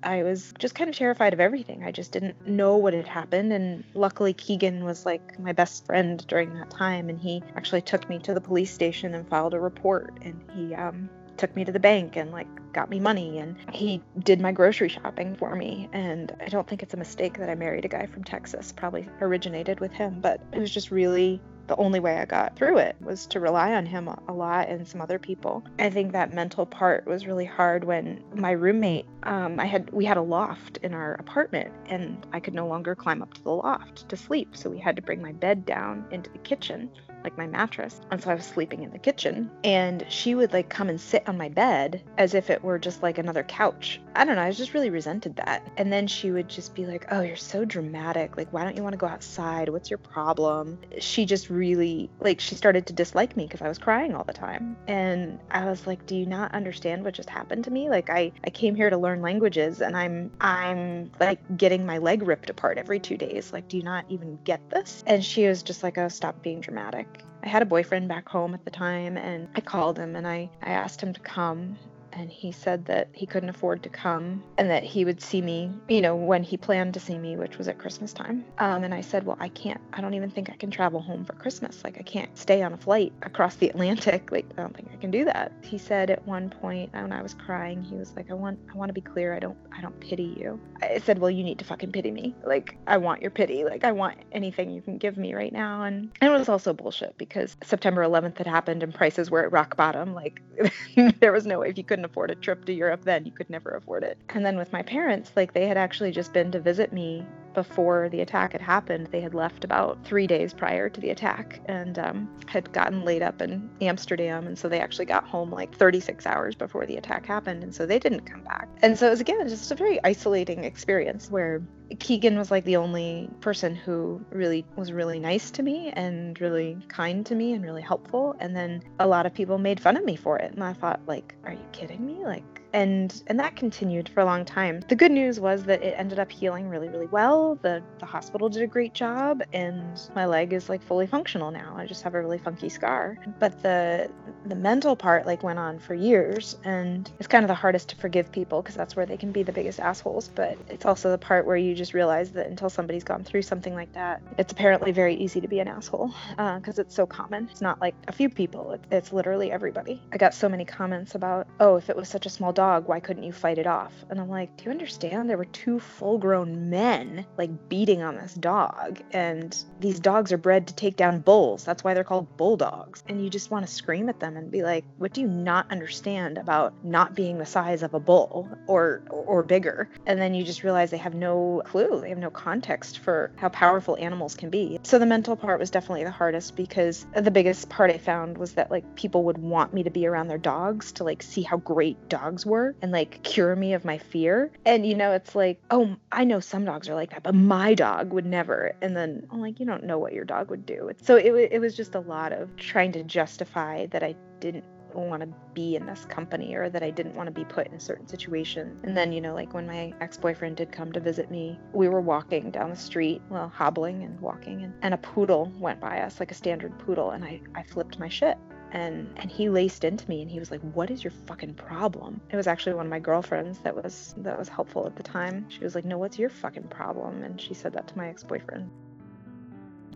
S5: I was just kind of terrified of everything. I just didn't know what had happened. And luckily, Keegan was like my best friend during that time. And he actually took me to the police station and filed a report. And he um, took me to the bank and like got me money. And he did my grocery shopping for me. And I don't think it's a mistake that I married a guy from Texas, probably originated with him. But it was just really the only way I got through it was to rely on him a lot and some other people. I think that mental part was really hard when my roommate, um, I had we had a loft in our apartment and I could no longer climb up to the loft to sleep, so we had to bring my bed down into the kitchen like my mattress. And so I was sleeping in the kitchen and she would like come and sit on my bed as if it were just like another couch. I don't know, I just really resented that. And then she would just be like, "Oh, you're so dramatic. Like why don't you want to go outside? What's your problem?" She just really like she started to dislike me because I was crying all the time. And I was like, "Do you not understand what just happened to me? Like I I came here to learn languages and I'm I'm like getting my leg ripped apart every 2 days. Like do you not even get this?" And she was just like, "Oh, stop being dramatic." I had a boyfriend back home at the time and I called him and I, I asked him to come and he said that he couldn't afford to come and that he would see me, you know, when he planned to see me, which was at Christmas time. Um, and I said, Well, I can't, I don't even think I can travel home for Christmas. Like, I can't stay on a flight across the Atlantic. Like, I don't think I can do that. He said at one point when I was crying, he was like, I want, I want to be clear. I don't, I don't pity you. I said, Well, you need to fucking pity me. Like, I want your pity. Like, I want anything you can give me right now. And, and it was also bullshit because September 11th had happened and prices were at rock bottom. Like, there was no way if you couldn't afford a trip to Europe then, you could never afford it. And then with my parents, like, they had actually just been to visit me before the attack had happened. They had left about three days prior to the attack and um, had gotten laid up in Amsterdam. And so they actually got home like 36 hours before the attack happened. And so they didn't come back. And so it was, again, just a very isolating experience where Keegan was like the only person who really was really nice to me and really kind to me and really helpful. And then a lot of people made fun of me for it. And I thought, like, are you kidding me? Like, and and that continued for a long time. The good news was that it ended up healing really really well. The the hospital did a great job and my leg is like fully functional now. I just have a really funky scar. But the the mental part like went on for years and it's kind of the hardest to forgive people because that's where they can be the biggest assholes, but it's also the part where you just realize that until somebody's gone through something like that, it's apparently very easy to be an asshole because uh, it's so common. It's not like a few people, it's, it's literally everybody. I got so many comments about, oh, if it was such a small dog, why couldn't you fight it off? And I'm like, do you understand? There were two full grown men like beating on this dog, and these dogs are bred to take down bulls. That's why they're called bulldogs. And you just want to scream at them and be like, what do you not understand about not being the size of a bull or or bigger? And then you just realize they have no clue. They have no context for how powerful animals can be. So the mental part was definitely the hardest because the biggest part I found was that like people would want me to be around their dogs to like see how great dogs were and like cure me of my fear. And you know, it's like, oh, I know some dogs are like that, but my dog would never. And then I'm like, you don't know what your dog would do. So it, it was just a lot of trying to justify that I didn't want to be in this company or that I didn't want to be put in certain situations. And then, you know, like when my ex boyfriend did come to visit me, we were walking down the street, well, hobbling and walking, and, and a poodle went by us, like a standard poodle, and I, I flipped my shit and and he laced into me and he was like what is your fucking problem? It was actually one of my girlfriends that was that was helpful at the time. She was like no what's your fucking problem? And she said that to my ex-boyfriend.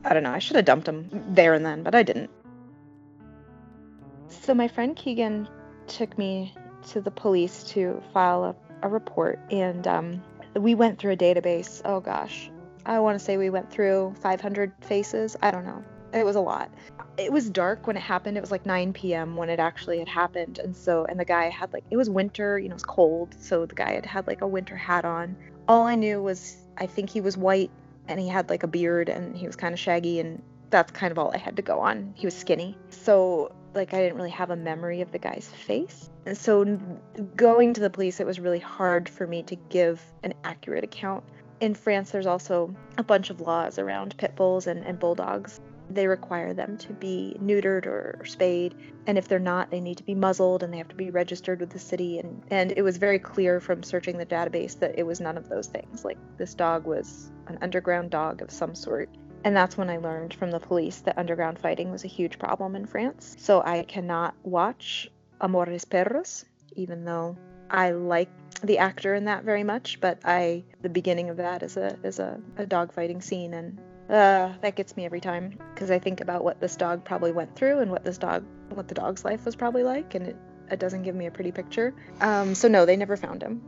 S5: I don't know i should have dumped him there and then but i didn't. So my friend keegan took me to the police to file a, a report and um, we went through a database. Oh gosh. I want to say we went through 500 faces. I don't know it was a lot it was dark when it happened. It was like 9 p.m. when it actually had happened. And so, and the guy had like, it was winter, you know, it was cold. So the guy had had like a winter hat on. All I knew was, I think he was white and he had like a beard and he was kind of shaggy. And that's kind of all I had to go on. He was skinny. So, like, I didn't really have a memory of the guy's face. And so, going to the police, it was really hard for me to give an accurate account. In France, there's also a bunch of laws around pit bulls and, and bulldogs they require them to be neutered or, spayed. And if they're not they need to be muzzled and they have to be registered with the city. And and it was very clear from searching the database that it was none of those things. Like this dog was an underground dog of some sort. And that's when I learned from the police that underground fighting was a huge problem in France. So I cannot watch Amores Perros, even though I like the actor in that very much. But I, the beginning of that is a is a, a dog fighting scene, and uh, that gets me every time because I think about what this dog probably went through and what this dog, what the dog's life was probably like, and it, it doesn't give me a pretty picture. Um, so no, they never found him.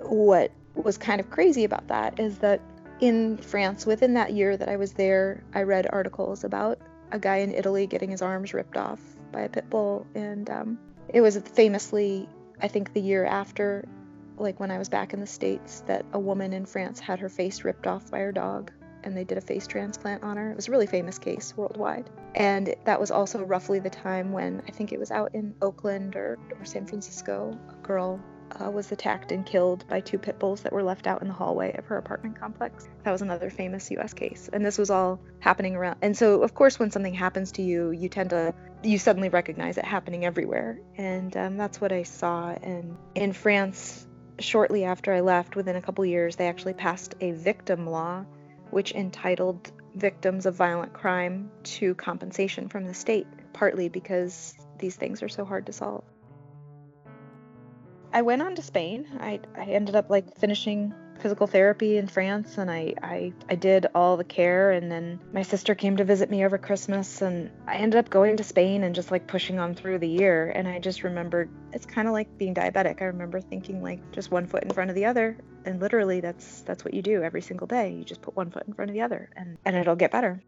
S5: What was kind of crazy about that is that in France, within that year that I was there, I read articles about a guy in Italy getting his arms ripped off by a pit bull, and um, it was famously, I think, the year after like when I was back in the States, that a woman in France had her face ripped off by her dog and they did a face transplant on her. It was a really famous case worldwide. And that was also roughly the time when I think it was out in Oakland or, or San Francisco, a girl uh, was attacked and killed by two pit bulls that were left out in the hallway of her apartment complex. That was another famous US case. And this was all happening around. And so, of course, when something happens to you, you tend to, you suddenly recognize it happening everywhere. And um, that's what I saw. And in France, shortly after I left, within a couple years, they actually passed a victim law which entitled victims of violent crime to compensation from the state, partly because these things are so hard to solve. I went on to Spain. I, I ended up like finishing physical therapy in France and I, I I did all the care and then my sister came to visit me over Christmas and I ended up going to Spain and just like pushing on through the year and I just remembered it's kind of like being diabetic. I remember thinking like just one foot in front of the other and literally that's that's what you do every single day. You just put one foot in front of the other and and it'll get better.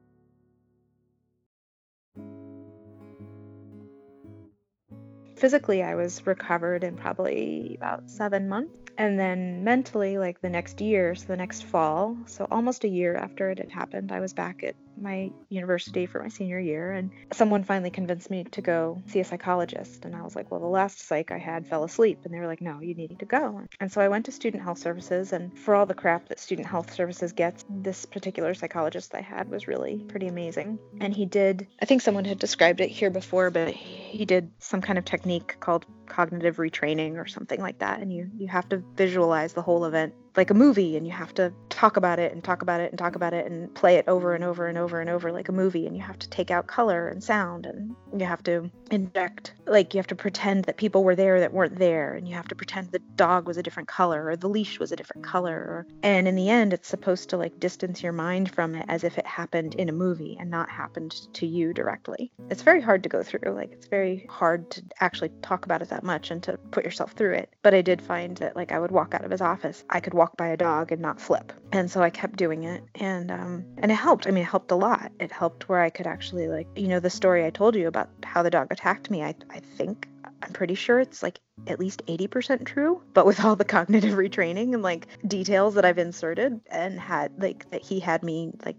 S5: Physically, I was recovered in probably about seven months. And then mentally like the next year so the next fall so almost a year after it had happened i was back at my university for my senior year and someone finally convinced me to go see a psychologist and i was like well the last psych i had fell asleep and they were like no you need to go. And so i went to student health services and for all the crap that student health services gets this particular psychologist i had was really pretty amazing. And he did i think someone had described it here before but he did some kind of technique called cognitive retraining or something like that and you you have to visualize the whole event like a movie and you have to talk about it and talk about it and talk about it and play it over and over and over and over like a movie and you have to take out color and sound and you have to inject like you have to pretend that people were there that weren't there and you have to pretend the dog was a different color or the leash was a different color or, and in the end it's supposed to like distance your mind from it as if it happened in a movie and not happened to you directly. It's very hard to go through like it's very hard to actually talk about it that much and to put yourself through it but i did find that like i would walk out of his office i could walk walk by a dog and not flip. And so I kept doing it and um and it helped. I mean, it helped a lot. It helped where I could actually like, you know, the story I told you about how the dog attacked me. I I think I'm pretty sure it's like at least 80% true, but with all the cognitive retraining and like details that I've inserted and had like that he had me like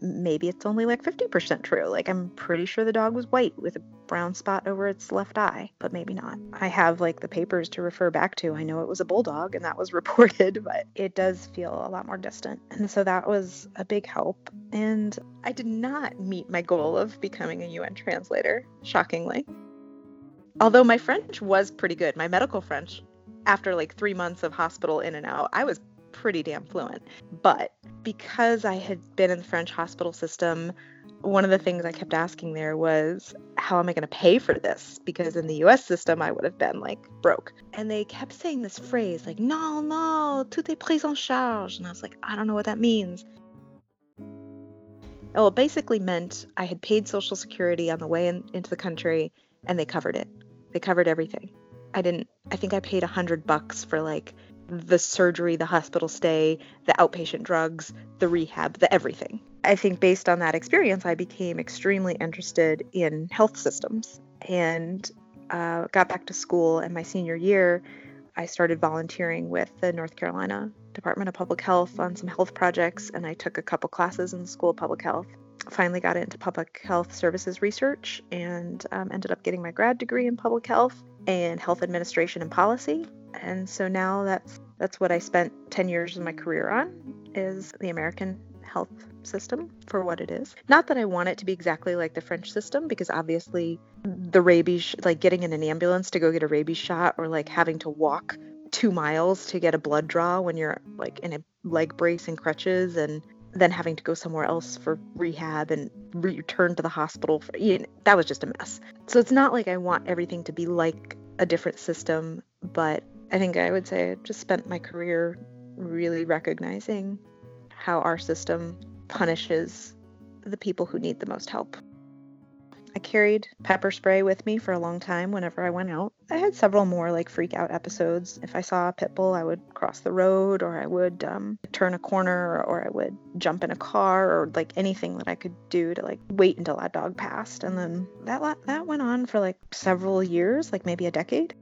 S5: maybe it's only like 50% true. Like, I'm pretty sure the dog was white with a brown spot over its left eye, but maybe not. I have like the papers to refer back to. I know it was a bulldog and that was reported, but it does feel a lot more distant. And so that was a big help. And I did not meet my goal of becoming a UN translator, shockingly. Although my French was pretty good, my medical French, after like three months of hospital in and out, I was pretty damn fluent. But because I had been in the French hospital system, one of the things I kept asking there was, how am I going to pay for this? Because in the US system, I would have been like broke. And they kept saying this phrase, like, no, no, tout est pris en charge. And I was like, I don't know what that means. Well, it basically meant I had paid Social Security on the way in, into the country and they covered it. They covered everything. I didn't, I think I paid a hundred bucks for like the surgery, the hospital stay, the outpatient drugs, the rehab, the everything. I think based on that experience, I became extremely interested in health systems and uh, got back to school. And my senior year, I started volunteering with the North Carolina Department of Public Health on some health projects, and I took a couple classes in the School of Public Health. Finally, got into public health services research and um, ended up getting my grad degree in public health and health administration and policy and so now that's that's what I spent 10 years of my career on is the American health system for what it is. Not that I want it to be exactly like the French system because obviously the rabies like getting in an ambulance to go get a rabies shot or like having to walk 2 miles to get a blood draw when you're like in a leg brace and crutches and then having to go somewhere else for rehab and return to the hospital for, you know, that was just a mess. So it's not like I want everything to be like a different system, but I think I would say I just spent my career really recognizing how our system punishes the people who need the most help. I carried pepper spray with me for a long time whenever I went out. I had several more like freak out episodes. If I saw a pit bull, I would cross the road or I would um, turn a corner or I would jump in a car or like anything that I could do to like wait until that dog passed. And then that that went on for like several years, like maybe a decade.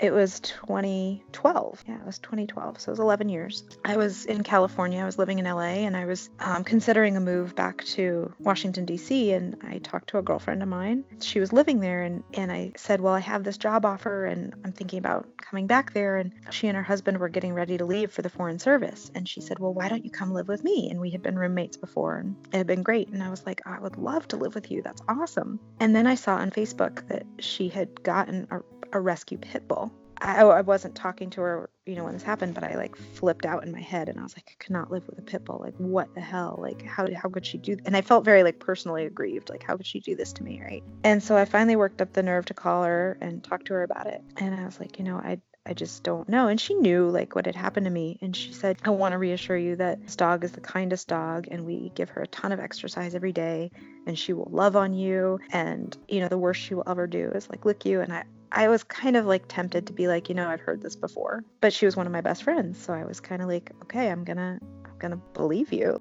S5: It was 2012. Yeah, it was 2012. So it was 11 years. I was in California. I was living in LA and I was um, considering a move back to Washington, D.C. And I talked to a girlfriend of mine. She was living there and, and I said, Well, I have this job offer and I'm thinking about coming back there. And she and her husband were getting ready to leave for the Foreign Service. And she said, Well, why don't you come live with me? And we had been roommates before and it had been great. And I was like, I would love to live with you. That's awesome. And then I saw on Facebook that she had gotten a a rescue pit bull
S6: I, oh, I wasn't talking to her, you know, when this happened, but I like flipped out in my head and I was like, I could not live with a pit bull. Like, what the hell? Like, how, how could she do? And I felt very like personally aggrieved. Like, how could she do this to me? Right. And so I finally worked up the nerve to call her and talk to her about it. And I was like, you know, I, I just don't know. And she knew like what had happened to me. And she said, I want to reassure you that this dog is the kindest dog and we give her a ton of exercise every day and she will love on you. And, you know, the worst she will ever do is like lick you. And I, I was kind of like tempted to be like, you know, I've heard this before, but she was one of my best friends. So I was kind of like, okay, I'm going to, I'm going to believe you.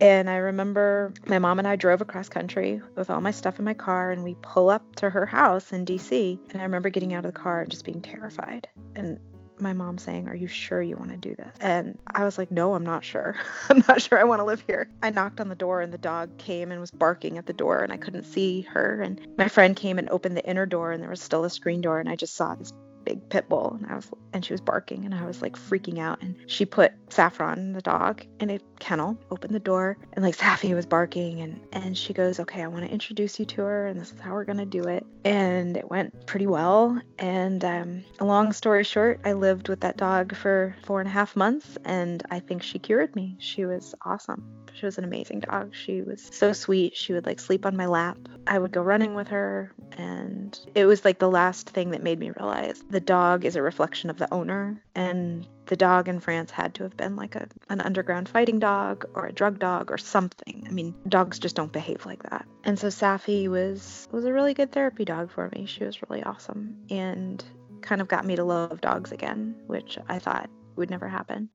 S6: And I remember my mom and I drove across country with all my stuff in my car, and we pull up to her house in DC. And I remember getting out of the car and just being terrified. And my mom saying, Are you sure you want to do this? And I was like, No, I'm not sure. I'm not sure I want to live here. I knocked on the door and the dog came and was barking at the door and I couldn't see her. And my friend came and opened the inner door and there was still a screen door and I just saw this big pit bull and I was and she was barking and I was like freaking out and she put Saffron the dog in a kennel opened the door and like Safi was barking and and she goes okay I want to introduce you to her and this is how we're gonna do it. And it went pretty well and um, a long story short I lived with that dog for four and a half months and I think she cured me. She was awesome. She was an amazing dog. She was so sweet. She would like sleep on my lap. I would go running with her and it was like the last thing that made me realize the dog is a reflection of the owner and the dog in France had to have been like a, an underground fighting dog or a drug dog or something. I mean, dogs just don't behave like that. And so Safi was was a really good therapy dog for me. She was really awesome and kind of got me to love dogs again, which I thought would never happen.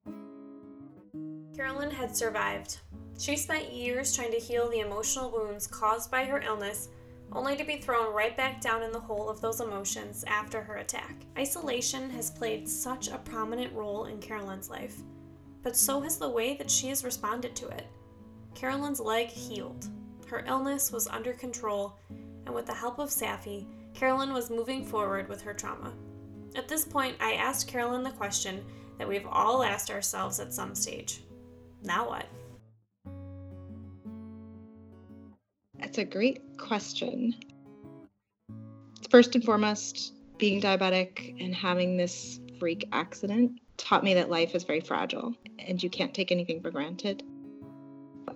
S1: Carolyn had survived. She spent years trying to heal the emotional wounds caused by her illness only to be thrown right back down in the hole of those emotions after her attack. Isolation has played such a prominent role in Carolyn's life, but so has the way that she has responded to it. Carolyn's leg healed, her illness was under control, and with the help of Safi, Carolyn was moving forward with her trauma. At this point, I asked Carolyn the question that we've all asked ourselves at some stage now what?
S5: That's a great question. First and foremost, being diabetic and having this freak accident taught me that life is very fragile and you can't take anything for granted.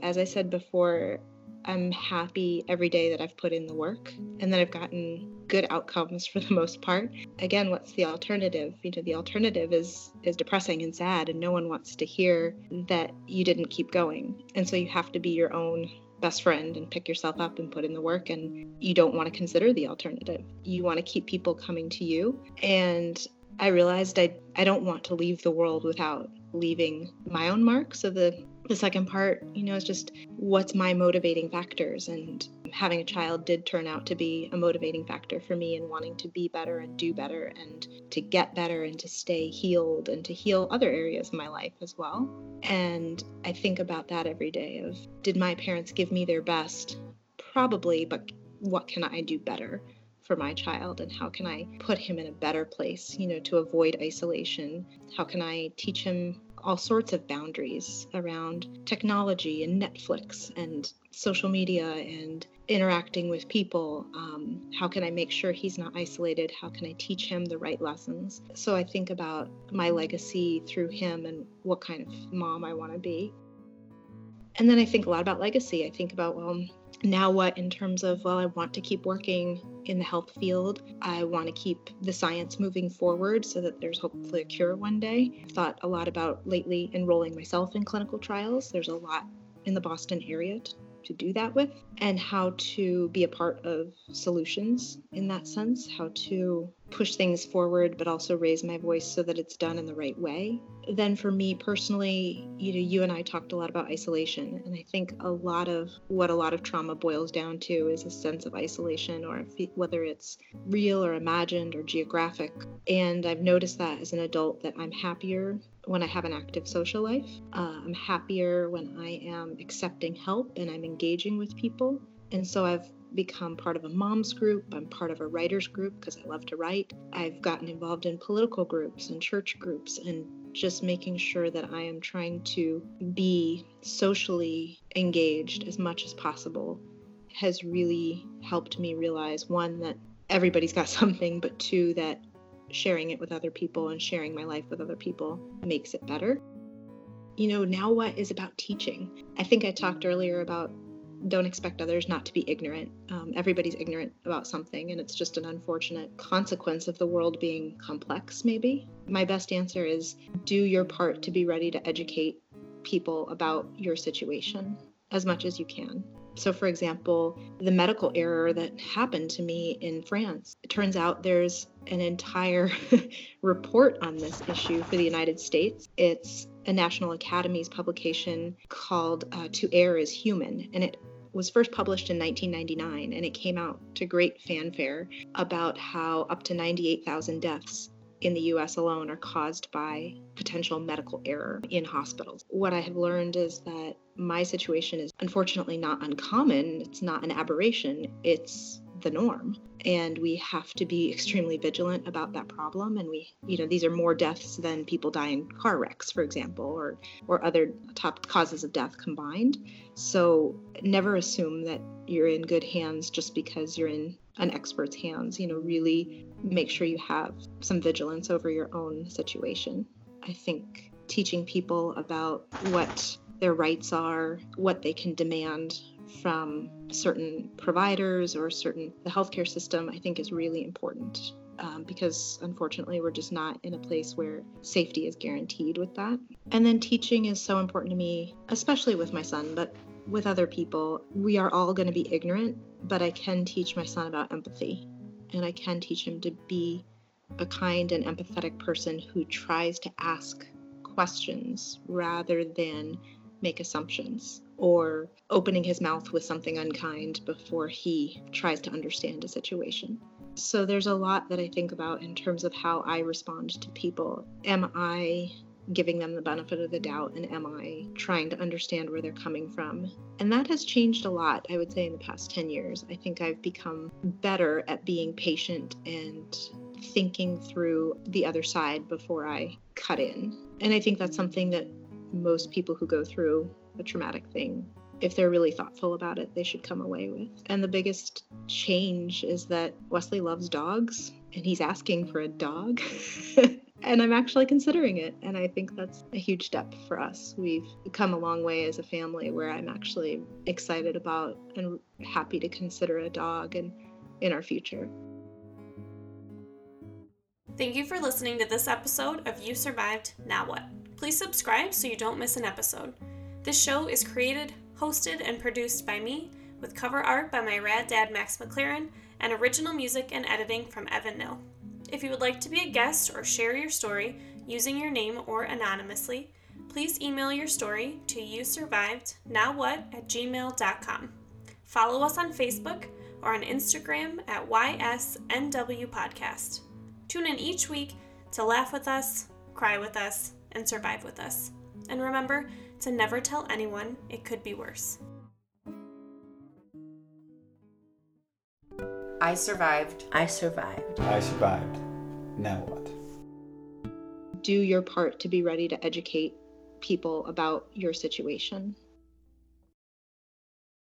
S5: As I said before, I'm happy every day that I've put in the work and that I've gotten good outcomes for the most part. Again, what's the alternative? You know, the alternative is is depressing and sad and no one wants to hear that you didn't keep going. And so you have to be your own best friend and pick yourself up and put in the work and you don't want to consider the alternative. You want to keep people coming to you and I realized I I don't want to leave the world without leaving my own mark. So the the second part, you know, is just what's my motivating factors and having a child did turn out to be a motivating factor for me in wanting to be better and do better and to get better and to stay healed and to heal other areas of my life as well. And I think about that every day of did my parents give me their best? Probably, but what can I do better? for my child and how can I put him in a better place, you know, to avoid isolation? How can I teach him all sorts of boundaries around technology and Netflix and social media and interacting with people. Um, how can I make sure he's not isolated? How can I teach him the right lessons? So I think about my legacy through him and what kind of mom I want to be. And then I think a lot about legacy. I think about, well, now what in terms of well i want to keep working in the health field i want to keep the science moving forward so that there's hopefully a cure one day. I've thought a lot about lately enrolling myself in clinical trials. There's a lot in the boston area to, to do that with and how to be a part of solutions in that sense how to push things forward but also raise my voice so that it's done in the right way. Then for me personally you know you and i talked a lot about isolation and i think a lot of what a lot of trauma boils down to is a sense of isolation or whether it's real or imagined or geographic. And i've noticed that as an adult that i'm happier when i have an active social life. Uh, i'm happier when i am accepting help and i'm engaging with people. And so I've become part of a mom's group. I'm part of a writers group because I love to write. I've gotten involved in political groups and church groups and just making sure that I am trying to be socially engaged as much as possible has really helped me realize one, that everybody's got something, but two, that sharing it with other people and sharing my life with other people makes it better. You know, now what is about teaching? I think I talked earlier about don't expect others not to be ignorant. Um, everybody's ignorant about something, and it's just an unfortunate consequence of the world being complex, maybe. My best answer is do your part to be ready to educate people about your situation as much as you can. So, for example, the medical error that happened to me in France, it turns out there's an entire report on this issue for the United States. It's a National Academies publication called uh, To Err is Human, and it was first published in 1999 and it came out to great fanfare about how up to 98,000 deaths in the US alone are caused by potential medical error in hospitals. What I have learned is that my situation is unfortunately not uncommon, it's not an aberration, it's the norm. And we have to be extremely vigilant about that problem. And we you know these are more deaths than people die in car wrecks for example or or other top causes of death combined. So never assume that you're in good hands just because you're in an expert's hands. You know really make sure you have some vigilance over your own situation. I think teaching people about what their rights are what they can demand from certain providers or certain the healthcare system i think is really important um, because unfortunately we're just not in a place where safety is guaranteed with that. And then teaching is so important to me especially with my son but with other people. We are all going to be ignorant but i can teach my son about empathy and i can teach him to be a kind and empathetic person who tries to ask questions rather than make assumptions or opening his mouth with something unkind before he tries to understand a situation. So there's a lot that I think about in terms of how I respond to people. Am I giving them the benefit of the doubt and am I trying to understand where they're coming from? And that has changed a lot, I would say, in the past 10 years. I think I've become better at being patient and thinking through the other side before I cut in. And I think that's something that most people who go through a traumatic thing if they're really thoughtful about it, they should come away with. And the biggest change is that Wesley loves dogs and he's asking for a dog. and I'm actually considering it. And I think that's a huge step for us. We've come a long way as a family where I'm actually excited about and happy to consider a dog and in our future.
S1: Thank you for listening to this episode of You Survived, Now What? Please subscribe so you don't miss an episode. This show is created, hosted, and produced by me, with cover art by my rad dad Max McLaren, and original music and editing from Evan Nill. If you would like to be a guest or share your story using your name or anonymously, please email your story to you survived now what at gmail.com. Follow us on Facebook or on Instagram at YSNW Podcast. Tune in each week to laugh with us, cry with us, and survive with us. And remember to never tell anyone it could be worse.
S2: I survived.
S7: I survived.
S4: I survived. Now what?
S5: Do your part to be ready to educate people about your situation.